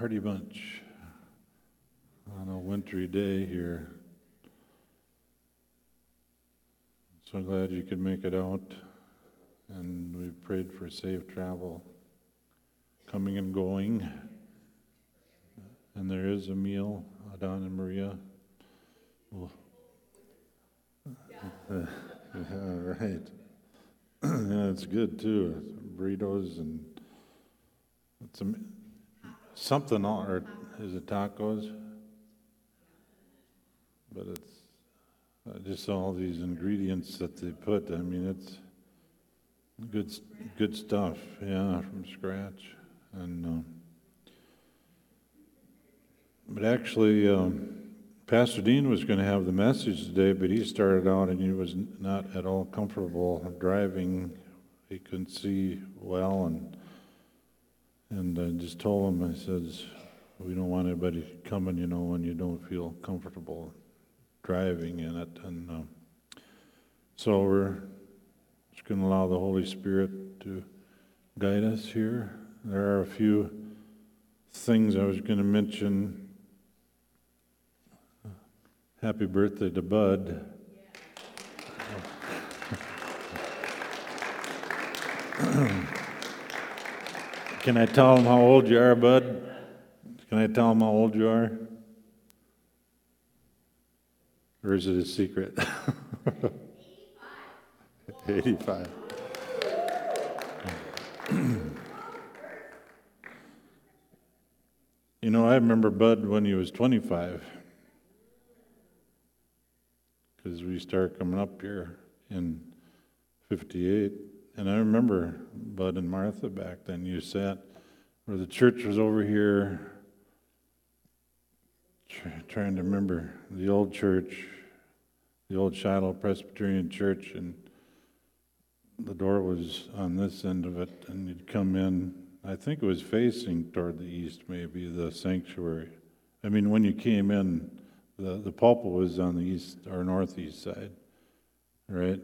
Hardy Bunch on a wintry day here. So glad you could make it out, and we prayed for safe travel coming and going. And there is a meal, Don and Maria. Well, uh, yeah, right. yeah, it's good too. Burritos and it's something, or is it tacos? But it's uh, just all these ingredients that they put. I mean, it's good, good stuff. Yeah, from scratch. And uh, but actually, um, Pastor Dean was going to have the message today, but he started out and he was not at all comfortable driving. He couldn't see well, and and I just told him, I says, we don't want anybody coming, you know, when you don't feel comfortable driving in it. And uh, so we're just going to allow the Holy Spirit to guide us here. There are a few things I was going to mention. Happy birthday to Bud. Can I tell him how old you are, Bud? Can I tell him how old you are? Or is it a secret? 85. 85. you know, I remember Bud when he was 25. Because we started coming up here in 58. And I remember Bud and Martha back then. You sat where the church was over here, trying to remember the old church, the old Shiloh Presbyterian Church, and the door was on this end of it, and you'd come in. I think it was facing toward the east, maybe the sanctuary. I mean, when you came in, the, the pulpit was on the east or northeast side, right?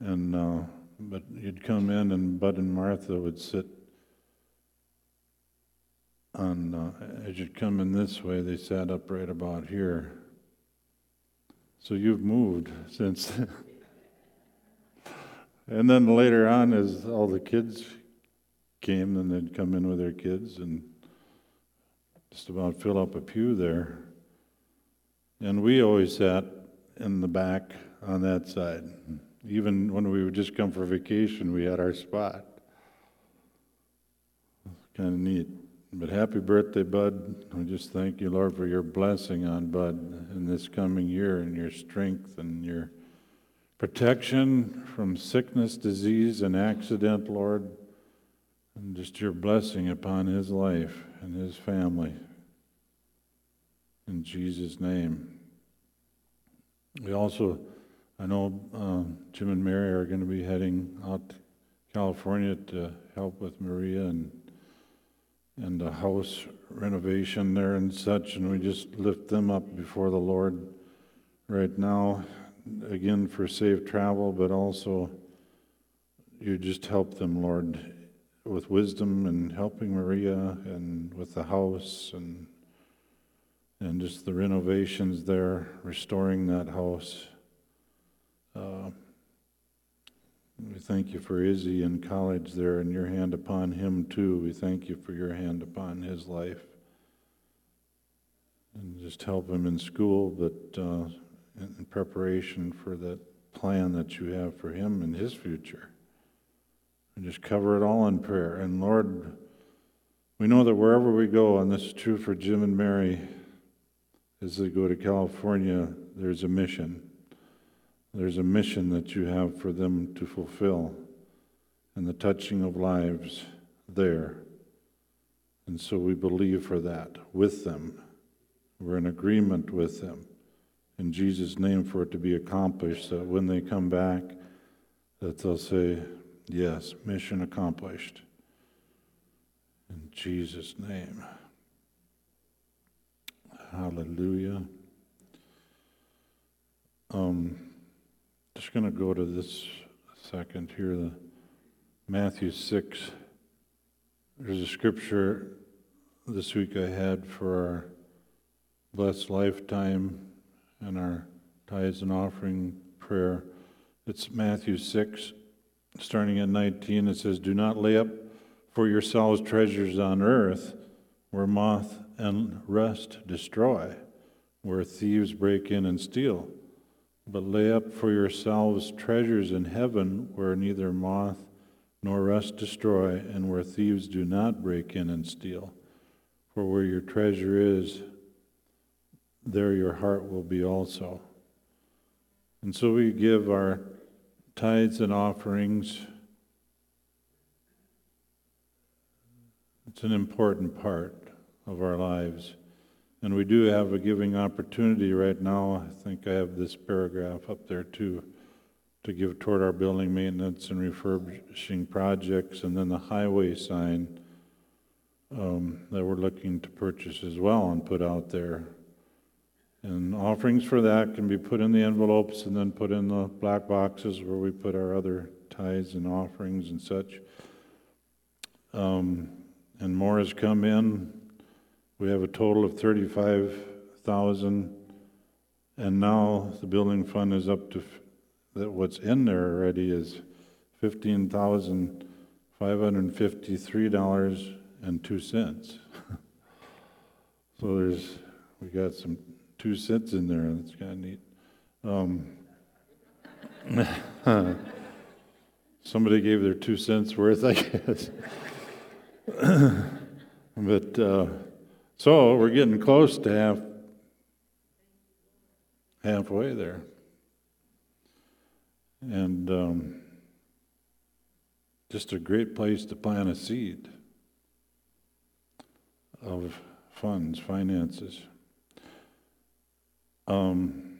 And uh, but you'd come in, and Bud and Martha would sit on, uh, as you'd come in this way, they sat up right about here. So you've moved since. and then later on, as all the kids came, then they'd come in with their kids and just about fill up a pew there. And we always sat in the back on that side. Even when we would just come for vacation, we had our spot. Kind of neat. But happy birthday, Bud. We just thank you, Lord, for your blessing on Bud in this coming year and your strength and your protection from sickness, disease, and accident, Lord. And just your blessing upon his life and his family. In Jesus' name. We also I know uh, Jim and Mary are going to be heading out to California to help with Maria and and the house renovation there and such, and we just lift them up before the Lord right now, again for safe travel, but also you just help them, Lord, with wisdom and helping Maria and with the house and and just the renovations there, restoring that house. Uh, we thank you for Izzy in college there and your hand upon him too. We thank you for your hand upon his life. And just help him in school, but uh, in preparation for that plan that you have for him and his future. And just cover it all in prayer. And Lord, we know that wherever we go, and this is true for Jim and Mary, as they go to California, there's a mission. There's a mission that you have for them to fulfill and the touching of lives there. And so we believe for that with them. We're in agreement with them. In Jesus' name for it to be accomplished, that when they come back, that they'll say, Yes, mission accomplished. In Jesus' name. Hallelujah. Um, just going to go to this second here, the Matthew 6. There's a scripture this week I had for our blessed lifetime and our tithes and offering prayer. It's Matthew 6, starting at 19. It says, Do not lay up for yourselves treasures on earth where moth and rust destroy, where thieves break in and steal. But lay up for yourselves treasures in heaven where neither moth nor rust destroy, and where thieves do not break in and steal. For where your treasure is, there your heart will be also. And so we give our tithes and offerings. It's an important part of our lives. And we do have a giving opportunity right now. I think I have this paragraph up there too to give toward our building maintenance and refurbishing projects, and then the highway sign um, that we're looking to purchase as well and put out there. And offerings for that can be put in the envelopes and then put in the black boxes where we put our other tithes and offerings and such. Um, and more has come in. We have a total of thirty-five thousand, and now the building fund is up to, that what's in there already is fifteen thousand five hundred and fifty-three dollars and two cents. So there's, we got some two cents in there, that's kind of neat. Um, Somebody gave their two cents worth, I guess. But, uh, so we're getting close to half, halfway there. And, um, just a great place to plant a seed of funds, finances. Um,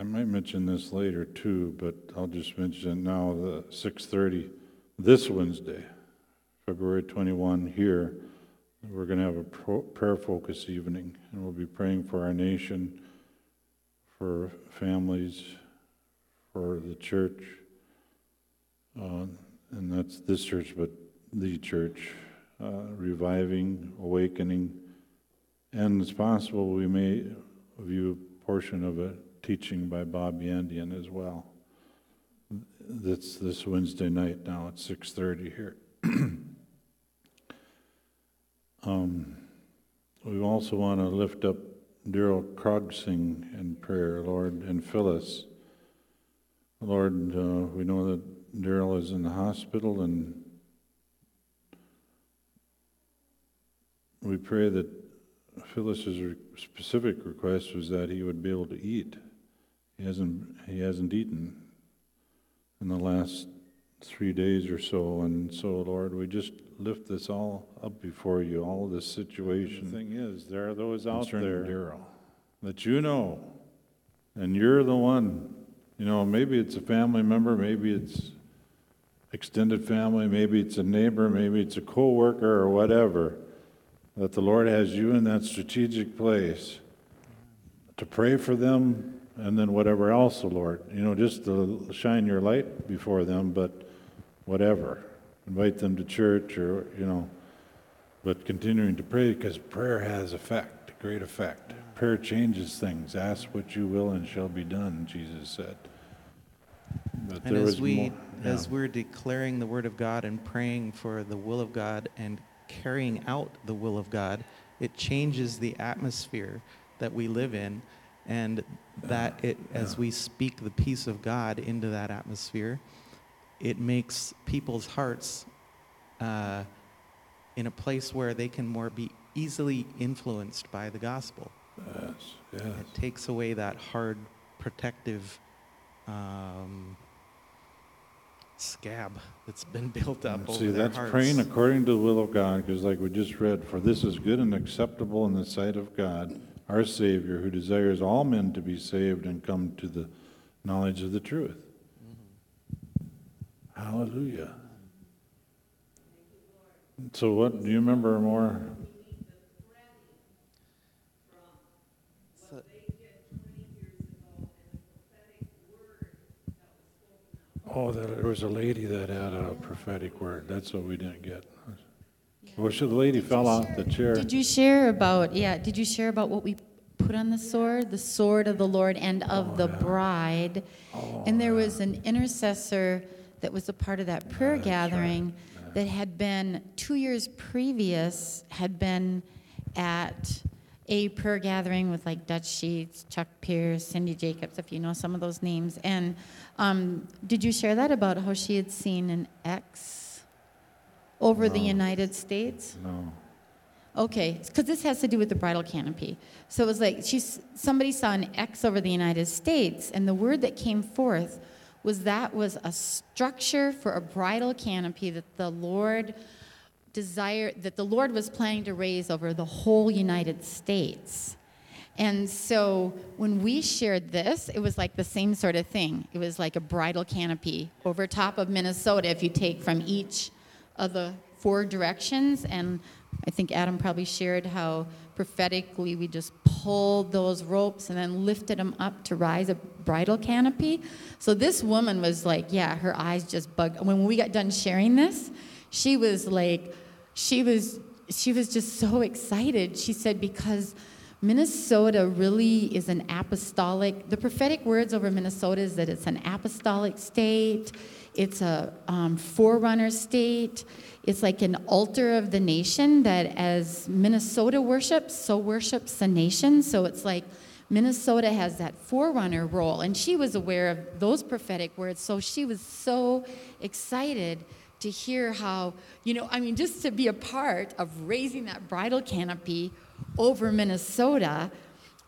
I might mention this later too, but I'll just mention it now, the six thirty, this Wednesday, February twenty-one here, we're gonna have a prayer focus evening, and we'll be praying for our nation, for families, for the church, uh, and that's this church, but the church, uh, reviving, awakening, and it's possible we may view a portion of a teaching by Bob Yandian as well. That's this Wednesday night now at 6:30 here. Um, We also want to lift up Daryl Krogsing in prayer, Lord, and Phyllis. Lord, uh, we know that Daryl is in the hospital and we pray that Phyllis's re- specific request was that he would be able to eat. He hasn't, he hasn't eaten in the last three days or so, and so, Lord, we just lift this all up before you, all this situation. The thing is, there are those out there that you know, and you're the one, you know, maybe it's a family member, maybe it's extended family, maybe it's a neighbor, maybe it's a coworker or whatever, that the Lord has you in that strategic place to pray for them and then whatever else, the Lord, you know, just to shine your light before them, but whatever. Invite them to church or, you know, but continuing to pray because prayer has effect, great effect. Prayer changes things. Ask what you will and shall be done, Jesus said. But And there as we, more- yeah. as we're declaring the word of God and praying for the will of God and carrying out the will of God, it changes the atmosphere that we live in, and that it, as we speak the peace of God into that atmosphere, it makes people's hearts uh, in a place where they can more be easily influenced by the gospel. Yes, yes. It takes away that hard, protective um, scab that's been built up over See, that's hearts. praying according to the will of God, because like we just read, for this is good and acceptable in the sight of God, our Savior, who desires all men to be saved and come to the knowledge of the truth. Hallelujah. So what, do you remember more? So- Oh, that there was a lady that had a prophetic word. That's what we didn't get. Well, should the lady fell off the chair. Did you share about, yeah, did you share about what we put on the sword? The sword of the Lord and of oh, the bride. Oh, and there was an intercessor that was a part of that prayer gathering that had been, two years previous, had been at a prayer gathering with like Dutch Sheets, Chuck Pierce, Cindy Jacobs, if you know some of those names. And um, did you share that about how she had seen an X over the United States? No. Okay, because this has to do with the bridal canopy. So it was like she's somebody saw an X over the United States, and the word that came forth was that was a structure for a bridal canopy that the Lord desired that the Lord was planning to raise over the whole United States. And so when we shared this, it was like the same sort of thing. It was like a bridal canopy over top of Minnesota if you take from each of the four directions. And I think Adam probably shared how prophetically we just pulled those ropes and then lifted them up to rise a bridal canopy. So this woman was like, yeah, her eyes just bugged. When we got done sharing this, she was like, she was she was just so excited. She said because Minnesota really is an apostolic. The prophetic words over Minnesota is that it's an apostolic state. It's a um, forerunner state. It's like an altar of the nation that, as Minnesota worships, so worships the nation. So it's like Minnesota has that forerunner role, and she was aware of those prophetic words. So she was so excited to hear how, you know, I mean, just to be a part of raising that bridal canopy over Minnesota.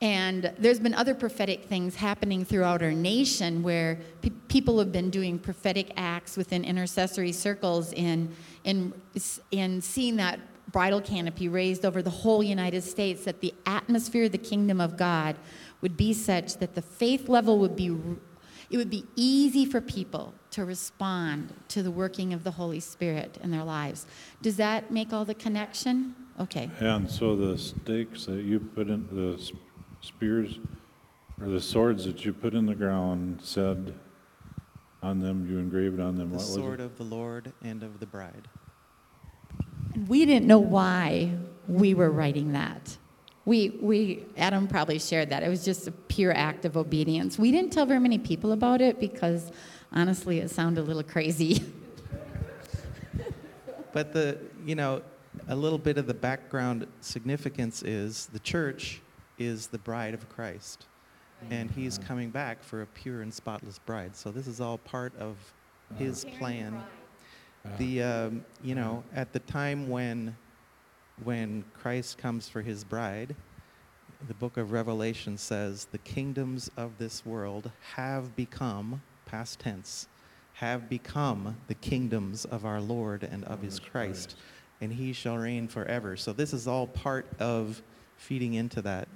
And there's been other prophetic things happening throughout our nation where pe- people have been doing prophetic acts within intercessory circles in, in, in seeing that bridal canopy raised over the whole United States, that the atmosphere of the kingdom of God would be such that the faith level would be it would be easy for people to respond to the working of the Holy Spirit in their lives. Does that make all the connection? Okay. And so the stakes that you put in, the s- spears, or the swords that you put in the ground said on them, you engraved on them, The what was sword it? of the Lord and of the bride. And we didn't know why we were writing that. We, we, Adam probably shared that. It was just a pure act of obedience. We didn't tell very many people about it because honestly, it sounded a little crazy. But the, you know, a little bit of the background significance is the church is the bride of Christ. And he's coming back for a pure and spotless bride. So this is all part of his plan. The, um, you know, at the time when, when Christ comes for his bride, the book of Revelation says, the kingdoms of this world have become, past tense, have become the kingdoms of our Lord and of his Christ, and he shall reign forever. So this is all part of feeding into that.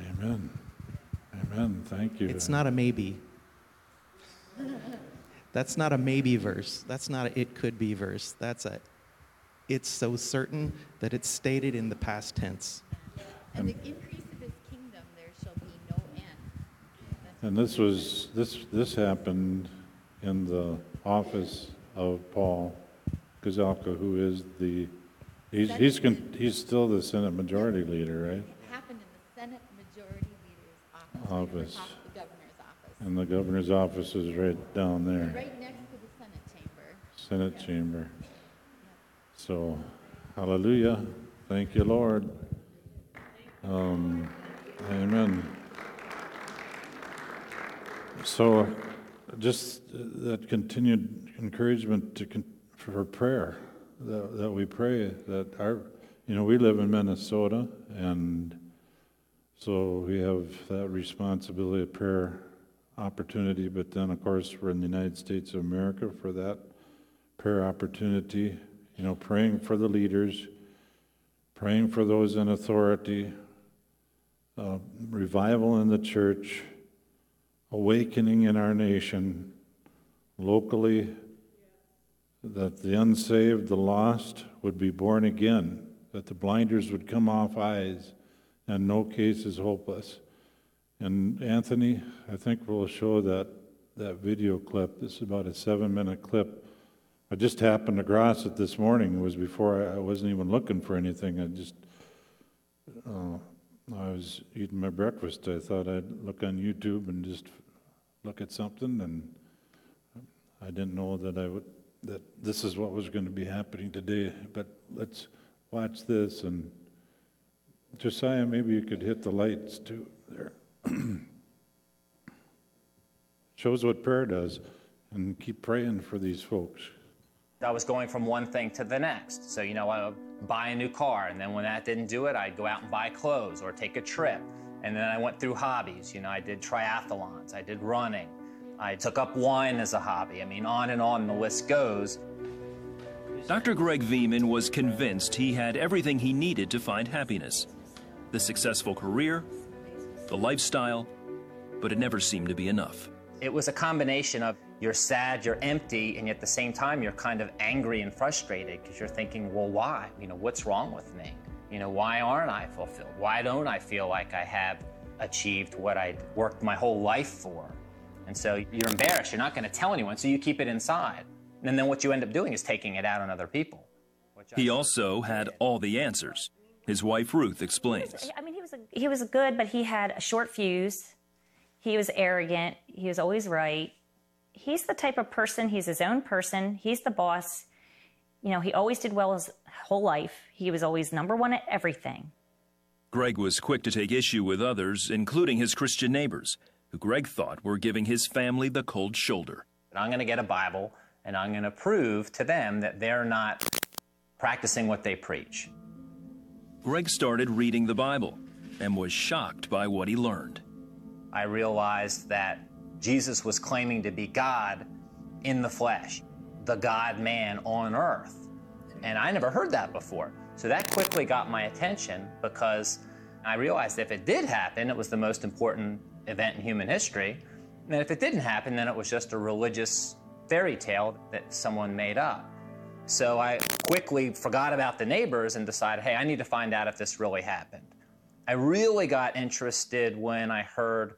Amen. Amen, thank you. It's not a maybe. That's not a maybe verse. That's not a it could be verse. That's a it's so certain that it's stated in the past tense. And the increase of his kingdom, there shall be no end. And this was, this, this happened in the office of Paul Gazelka, who is the, he's, he's, con- he's still the Senate Majority Leader, right? It happened in the Senate Majority Leader's office. Office. Top of the governor's office. And the governor's office is right down there, Right next to the Senate chamber. Senate chamber. So, hallelujah, thank you, Lord. Um, amen. So, just that continued encouragement to, con- for prayer, that, that we pray that our, you know, we live in Minnesota, and so we have that responsibility of prayer opportunity, but then, of course, we're in the United States of America for that prayer opportunity, you know, praying for the leaders, praying for those in authority, uh, revival in the church, awakening in our nation, locally, that the unsaved, the lost would be born again, that the blinders would come off eyes, and no case is hopeless. And Anthony, I think we'll show that, that video clip. This is about a seven minute clip I just happened across it this morning. It was before I, I wasn't even looking for anything. I just, uh, I was eating my breakfast. I thought I'd look on YouTube and just look at something, and I didn't know that I would that this is what was going to be happening today. But let's watch this and Josiah, maybe you could hit the lights too there. Shows what prayer does, and keep praying for these folks. I was going from one thing to the next. So, you know, I would buy a new car, and then when that didn't do it, I'd go out and buy clothes or take a trip. And then I went through hobbies. You know, I did triathlons, I did running, I took up wine as a hobby. I mean, on and on the list goes. Dr. Greg Viehman was convinced he had everything he needed to find happiness the successful career, the lifestyle, but it never seemed to be enough. It was a combination of you're sad, you're empty, and yet at the same time you're kind of angry and frustrated because you're thinking, well, why? You know, what's wrong with me? You know, why aren't I fulfilled? Why don't I feel like I have achieved what I worked my whole life for? And so you're embarrassed. You're not going to tell anyone, so you keep it inside. And then what you end up doing is taking it out on other people. He also had all the answers. His wife Ruth explains. I mean, he was a, he was good, but he had a short fuse. He was arrogant. He was always right. He's the type of person. He's his own person. He's the boss. You know, he always did well his whole life. He was always number one at everything. Greg was quick to take issue with others, including his Christian neighbors, who Greg thought were giving his family the cold shoulder. I'm going to get a Bible and I'm going to prove to them that they're not practicing what they preach. Greg started reading the Bible and was shocked by what he learned. I realized that Jesus was claiming to be God in the flesh, the God man on earth. And I never heard that before. So that quickly got my attention because I realized if it did happen, it was the most important event in human history. And if it didn't happen, then it was just a religious fairy tale that someone made up. So I quickly forgot about the neighbors and decided, hey, I need to find out if this really happened. I really got interested when I heard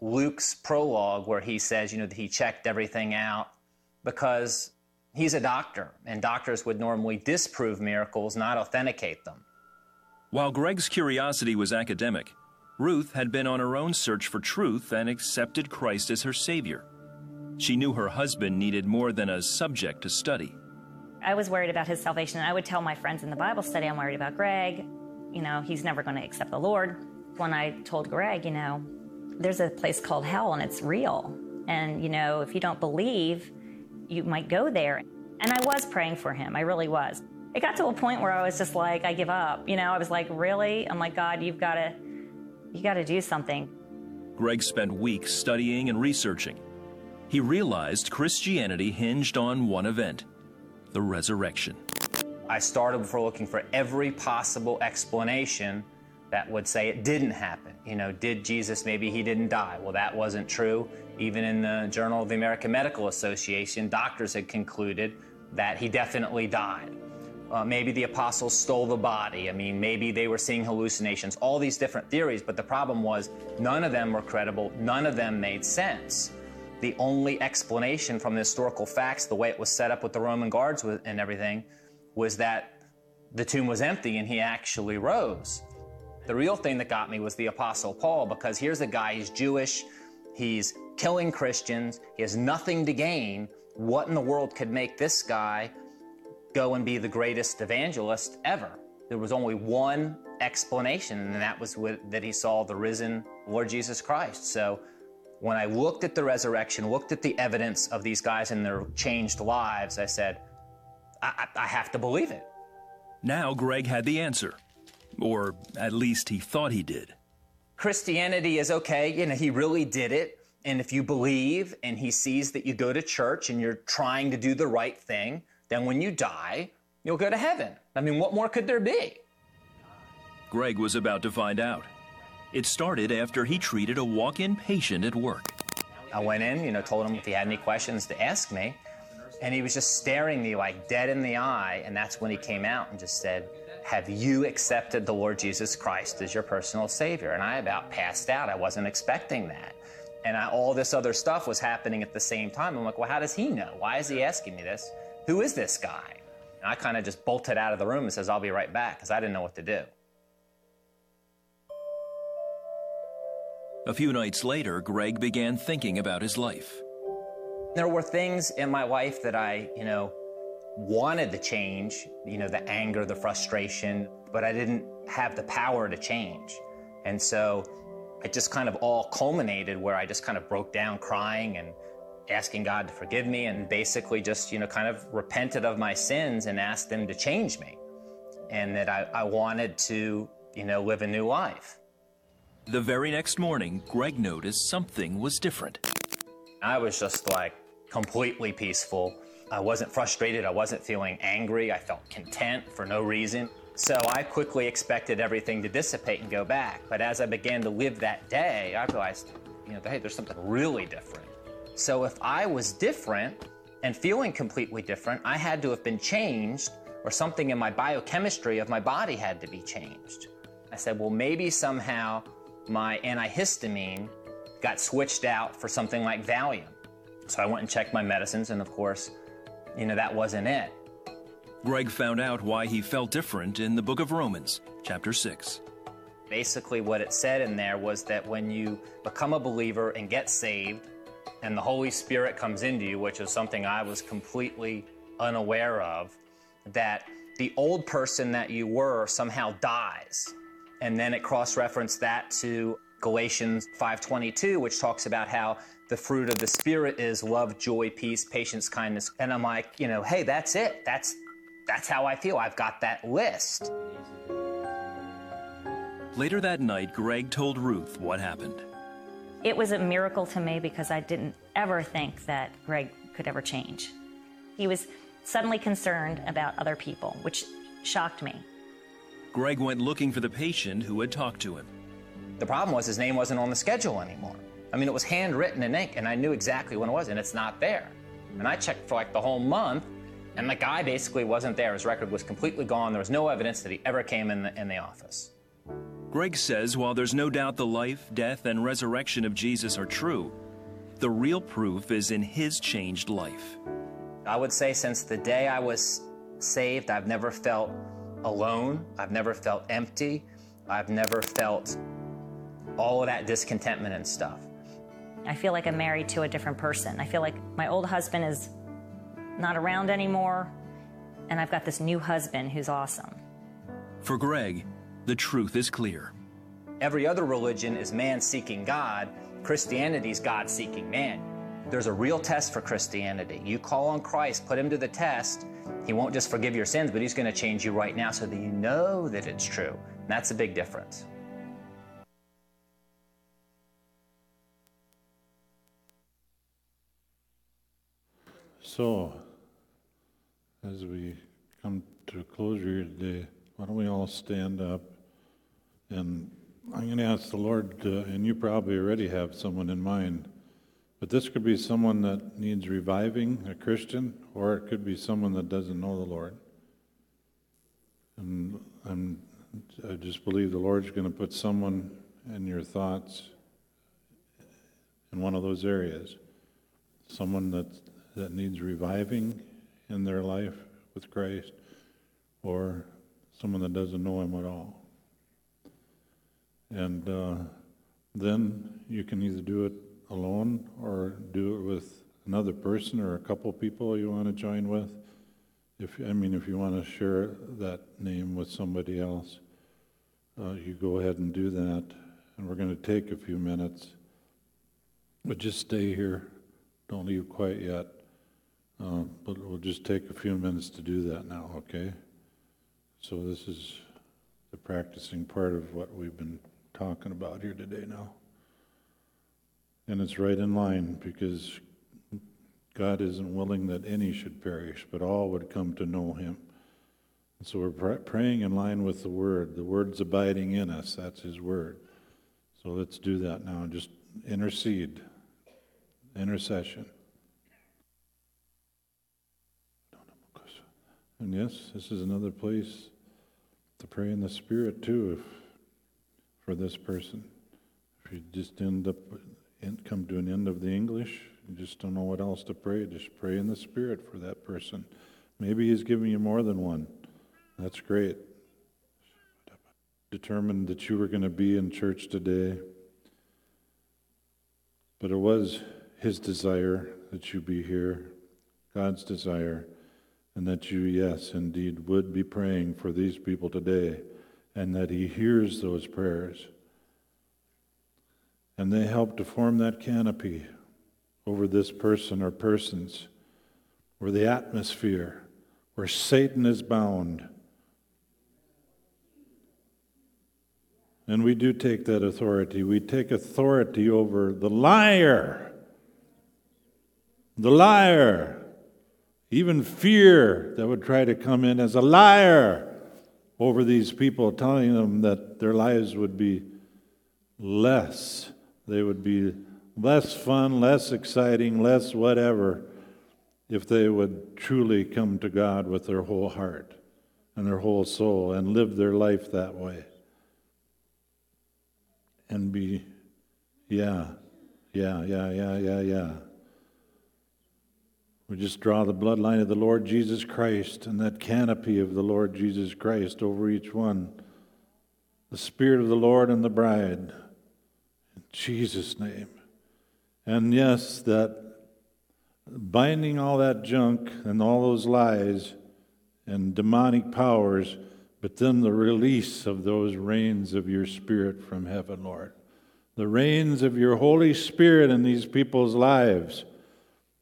Luke's prologue where he says, you know, that he checked everything out because he's a doctor and doctors would normally disprove miracles, not authenticate them. While Greg's curiosity was academic, Ruth had been on her own search for truth and accepted Christ as her Savior. She knew her husband needed more than a subject to study. I was worried about his salvation. I would tell my friends in the Bible study, I'm worried about Greg. You know, he's never going to accept the Lord. When I told Greg, you know, there's a place called hell and it's real. And, you know, if you don't believe, you might go there. And I was praying for him. I really was. It got to a point where I was just like, I give up. You know, I was like, really? Oh I'm like, God, you've got to, you got to do something. Greg spent weeks studying and researching. He realized Christianity hinged on one event the resurrection. I started before looking for every possible explanation that would say it didn't happen. You know, did Jesus, maybe he didn't die? Well, that wasn't true. Even in the Journal of the American Medical Association, doctors had concluded that he definitely died. Uh, maybe the apostles stole the body. I mean, maybe they were seeing hallucinations, all these different theories, but the problem was none of them were credible, none of them made sense. The only explanation from the historical facts, the way it was set up with the Roman guards and everything, was that the tomb was empty and he actually rose. The real thing that got me was the Apostle Paul, because here's a guy, he's Jewish, he's killing Christians, he has nothing to gain. What in the world could make this guy go and be the greatest evangelist ever? There was only one explanation, and that was that he saw the risen Lord Jesus Christ. So when I looked at the resurrection, looked at the evidence of these guys and their changed lives, I said, I, I, I have to believe it. Now Greg had the answer, or at least he thought he did. Christianity is okay, you know, he really did it. And if you believe and he sees that you go to church and you're trying to do the right thing, then when you die, you'll go to heaven. I mean, what more could there be? Greg was about to find out. It started after he treated a walk in patient at work. I went in, you know, told him if he had any questions to ask me. And he was just staring me like dead in the eye. And that's when he came out and just said, Have you accepted the Lord Jesus Christ as your personal Savior? And I about passed out. I wasn't expecting that. And I, all this other stuff was happening at the same time. I'm like, Well, how does he know? Why is he asking me this? Who is this guy? And I kind of just bolted out of the room and says, I'll be right back, because I didn't know what to do. A few nights later, Greg began thinking about his life. There were things in my life that I, you know, wanted to change, you know, the anger, the frustration, but I didn't have the power to change. And so it just kind of all culminated where I just kind of broke down crying and asking God to forgive me and basically just, you know, kind of repented of my sins and asked Him to change me. And that I, I wanted to, you know, live a new life. The very next morning, Greg noticed something was different. I was just like completely peaceful. I wasn't frustrated. I wasn't feeling angry. I felt content for no reason. So I quickly expected everything to dissipate and go back. But as I began to live that day, I realized, you know, hey, there's something really different. So if I was different and feeling completely different, I had to have been changed or something in my biochemistry of my body had to be changed. I said, well, maybe somehow my antihistamine got switched out for something like Valium. So I went and checked my medicines, and of course, you know, that wasn't it. Greg found out why he felt different in the book of Romans, chapter 6. Basically, what it said in there was that when you become a believer and get saved, and the Holy Spirit comes into you, which is something I was completely unaware of, that the old person that you were somehow dies. And then it cross-referenced that to Galatians 5:22, which talks about how the fruit of the spirit is love, joy, peace, patience, kindness. And I'm like, you know, hey, that's it. That's that's how I feel. I've got that list. Later that night, Greg told Ruth what happened. It was a miracle to me because I didn't ever think that Greg could ever change. He was suddenly concerned about other people, which shocked me. Greg went looking for the patient who had talked to him. The problem was his name wasn't on the schedule anymore. I mean, it was handwritten in ink, and I knew exactly when it was, and it's not there. And I checked for like the whole month, and the guy basically wasn't there. His record was completely gone. There was no evidence that he ever came in the, in the office. Greg says while there's no doubt the life, death, and resurrection of Jesus are true, the real proof is in his changed life. I would say since the day I was saved, I've never felt alone. I've never felt empty. I've never felt all of that discontentment and stuff. I feel like I'm married to a different person. I feel like my old husband is not around anymore, and I've got this new husband who's awesome. For Greg, the truth is clear. Every other religion is man seeking God. Christianity is God seeking man. There's a real test for Christianity. You call on Christ, put him to the test. He won't just forgive your sins, but he's going to change you right now so that you know that it's true. And that's a big difference. So, as we come to a closure today, why don't we all stand up? And I'm going to ask the Lord, uh, and you probably already have someone in mind, but this could be someone that needs reviving, a Christian, or it could be someone that doesn't know the Lord. And I'm, I just believe the Lord's going to put someone in your thoughts in one of those areas. Someone that, that needs reviving in their life with Christ, or someone that doesn't know Him at all. And uh, then you can either do it alone or do it with another person or a couple people you want to join with. If I mean, if you want to share that name with somebody else, uh, you go ahead and do that. And we're going to take a few minutes, but just stay here. Don't leave quite yet. Uh, but we'll just take a few minutes to do that now, okay? So this is the practicing part of what we've been talking about here today now. And it's right in line because God isn't willing that any should perish, but all would come to know him. And so we're pr- praying in line with the word. The word's abiding in us. That's his word. So let's do that now. Just intercede. Intercession. And yes, this is another place to pray in the Spirit too, if for this person. If you just end up and come to an end of the English, you just don't know what else to pray. Just pray in the Spirit for that person Maybe He's giving you more than one. That's great. Determined that you were going to be in church today. But it was His desire that you be here, God's desire, and that you, yes, indeed, would be praying for these people today, and that He hears those prayers. And they help to form that canopy over this person or persons, or the atmosphere where Satan is bound. And we do take that authority. We take authority over the liar. The liar. Even fear that would try to come in as a liar over these people, telling them that their lives would be less. They would be less fun, less exciting, less whatever if they would truly come to God with their whole heart and their whole soul and live their life that way. And be, yeah, yeah, yeah, yeah, yeah, yeah. We just draw the bloodline of the Lord Jesus Christ and that canopy of the Lord Jesus Christ over each one. The Spirit of the Lord and the bride. In Jesus' name. And yes, that binding all that junk and all those lies and demonic powers, but then the release of those rains of your Spirit from heaven, Lord. The rains of your Holy Spirit in these people's lives.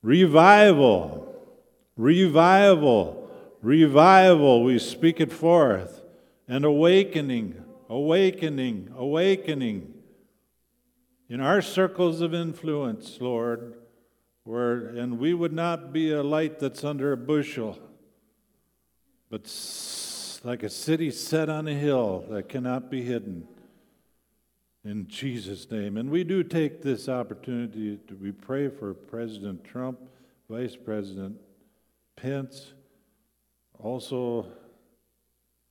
Revival, revival, revival. We speak it forth. And awakening, awakening, awakening. In our circles of influence, Lord, where, and we would not be a light that's under a bushel, but like a city set on a hill that cannot be hidden. In Jesus' name. And we do take this opportunity to we pray for President Trump, Vice President Pence, also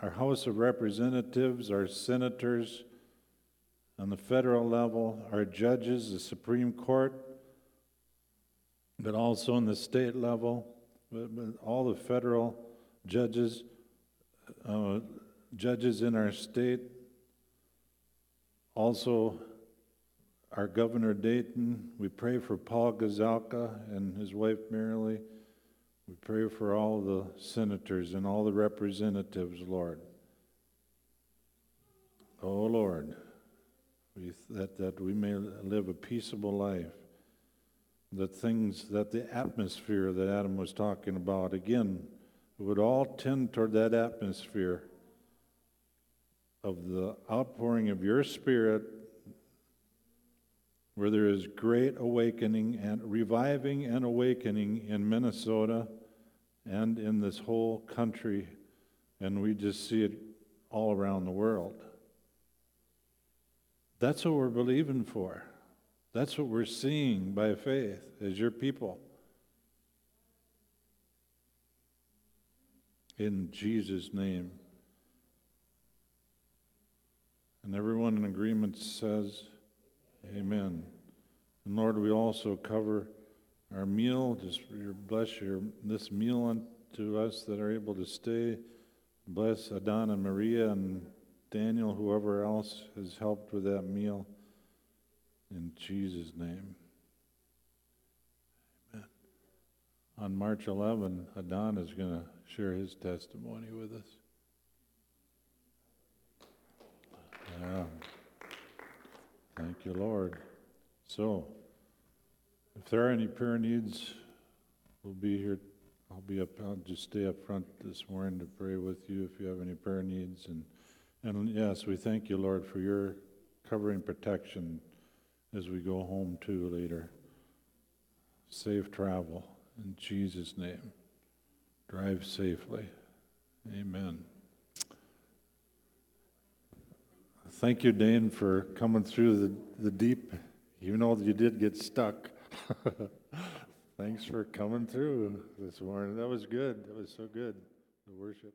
our House of Representatives, our senators on the federal level, our judges, the Supreme Court, but also on the state level, all the federal judges, uh, judges in our state, also our Governor Dayton. We pray for Paul Gazelka and his wife Maralee. We pray for all the senators and all the representatives, Lord. Oh, Lord, we, that, that we may live a peaceable life the things that the atmosphere that Adam was talking about, again, would all tend toward that atmosphere of the outpouring of your spirit where there is great awakening and reviving and awakening in Minnesota and in this whole country, and we just see it all around the world. That's what we're believing for. That's what we're seeing by faith as your people. In Jesus' name. And everyone in agreement says, Amen. And Lord, we also cover our meal. Just bless your this meal unto us that are able to stay. Bless Adana and Maria and Daniel, whoever else has helped with that meal. In Jesus' name. Amen. On March 11, Adon is going to share his testimony with us. Yeah. Thank you, Lord. So, if there are any prayer needs, we'll be here. I'll be up. I'll just stay up front this morning to pray with you if you have any prayer needs. And and yes, we thank you, Lord, for your covering protection as we go home too later. Safe travel in Jesus' name. Drive safely. Amen. Thank you, Dane, for coming through the, the deep, even though you did get stuck. Thanks for coming through this morning. That was good. That was so good, the worship.